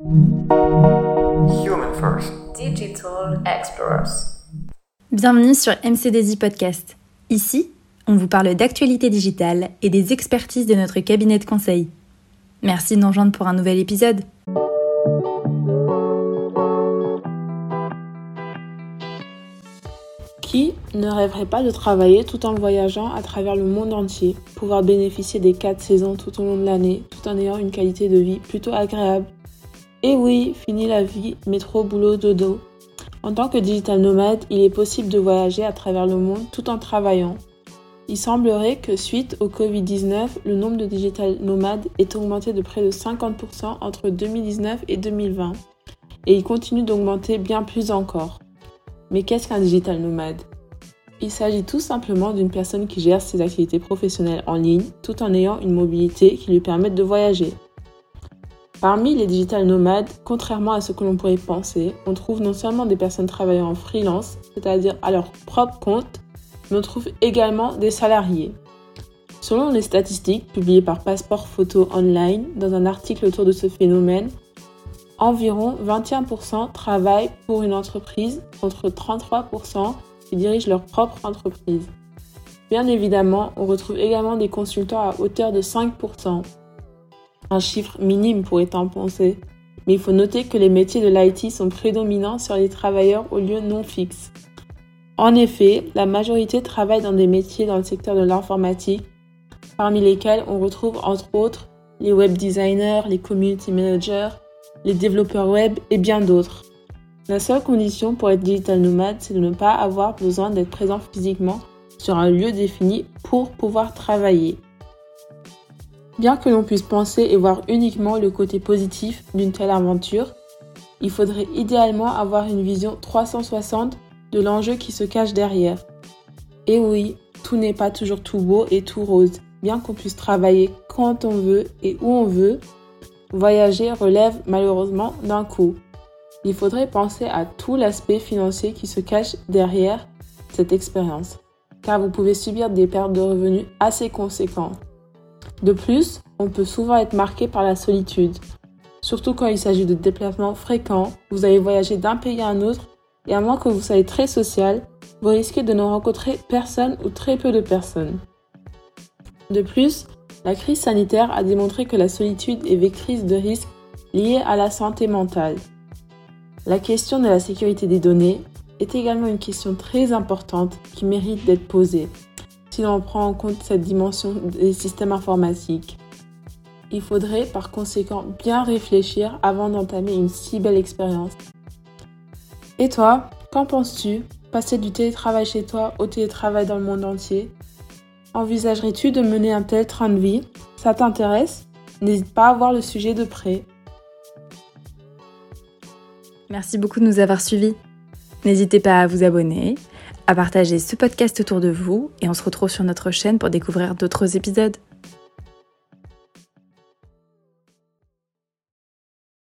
Human First. Digital Explorers. Bienvenue sur MCDZ Podcast. Ici, on vous parle d'actualité digitale et des expertises de notre cabinet de conseil. Merci de nous rejoindre pour un nouvel épisode. Qui ne rêverait pas de travailler tout en voyageant à travers le monde entier, pouvoir bénéficier des quatre saisons tout au long de l'année, tout en ayant une qualité de vie plutôt agréable? Et oui, fini la vie, métro, boulot, dodo. En tant que digital nomade, il est possible de voyager à travers le monde tout en travaillant. Il semblerait que suite au Covid-19, le nombre de digital nomades est augmenté de près de 50% entre 2019 et 2020. Et il continue d'augmenter bien plus encore. Mais qu'est-ce qu'un digital nomade? Il s'agit tout simplement d'une personne qui gère ses activités professionnelles en ligne tout en ayant une mobilité qui lui permette de voyager. Parmi les digital nomades, contrairement à ce que l'on pourrait penser, on trouve non seulement des personnes travaillant en freelance, c'est-à-dire à leur propre compte, mais on trouve également des salariés. Selon les statistiques publiées par Passeport Photo Online dans un article autour de ce phénomène, environ 21% travaillent pour une entreprise contre 33% qui dirigent leur propre entreprise. Bien évidemment, on retrouve également des consultants à hauteur de 5%. Un chiffre minime pourrait-on penser, mais il faut noter que les métiers de l'IT sont prédominants sur les travailleurs au lieu non fixe. En effet, la majorité travaille dans des métiers dans le secteur de l'informatique, parmi lesquels on retrouve entre autres les web designers, les community managers, les développeurs web et bien d'autres. La seule condition pour être digital nomade, c'est de ne pas avoir besoin d'être présent physiquement sur un lieu défini pour pouvoir travailler. Bien que l'on puisse penser et voir uniquement le côté positif d'une telle aventure, il faudrait idéalement avoir une vision 360 de l'enjeu qui se cache derrière. Et oui, tout n'est pas toujours tout beau et tout rose. Bien qu'on puisse travailler quand on veut et où on veut, voyager relève malheureusement d'un coût. Il faudrait penser à tout l'aspect financier qui se cache derrière cette expérience, car vous pouvez subir des pertes de revenus assez conséquentes. De plus, on peut souvent être marqué par la solitude, surtout quand il s'agit de déplacements fréquents, vous allez voyager d'un pays à un autre, et à moins que vous soyez très social, vous risquez de ne rencontrer personne ou très peu de personnes. De plus, la crise sanitaire a démontré que la solitude est vectrice de risques liés à la santé mentale. La question de la sécurité des données est également une question très importante qui mérite d'être posée si l'on prend en compte cette dimension des systèmes informatiques. Il faudrait par conséquent bien réfléchir avant d'entamer une si belle expérience. Et toi, qu'en penses-tu? Passer du télétravail chez toi au télétravail dans le monde entier? Envisagerais-tu de mener un tel train de vie? Ça t'intéresse? N'hésite pas à voir le sujet de près. Merci beaucoup de nous avoir suivis. N'hésitez pas à vous abonner, à partager ce podcast autour de vous et on se retrouve sur notre chaîne pour découvrir d'autres épisodes.